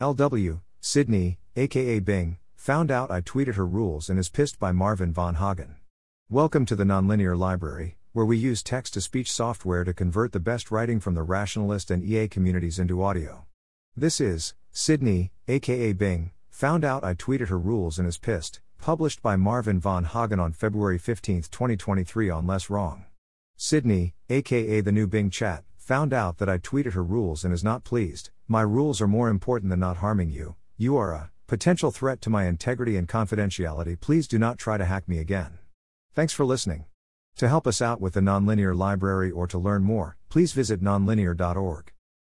LW, Sydney, aka Bing, found out I tweeted her rules and is pissed by Marvin von Hagen. Welcome to the Nonlinear Library, where we use text to speech software to convert the best writing from the rationalist and EA communities into audio. This is Sydney, aka Bing, found out I tweeted her rules and is pissed, published by Marvin von Hagen on February 15, 2023 on Less Wrong. Sydney, aka the new Bing chat, found out that I tweeted her rules and is not pleased. My rules are more important than not harming you. You are a potential threat to my integrity and confidentiality. Please do not try to hack me again. Thanks for listening. To help us out with the Nonlinear Library or to learn more, please visit nonlinear.org.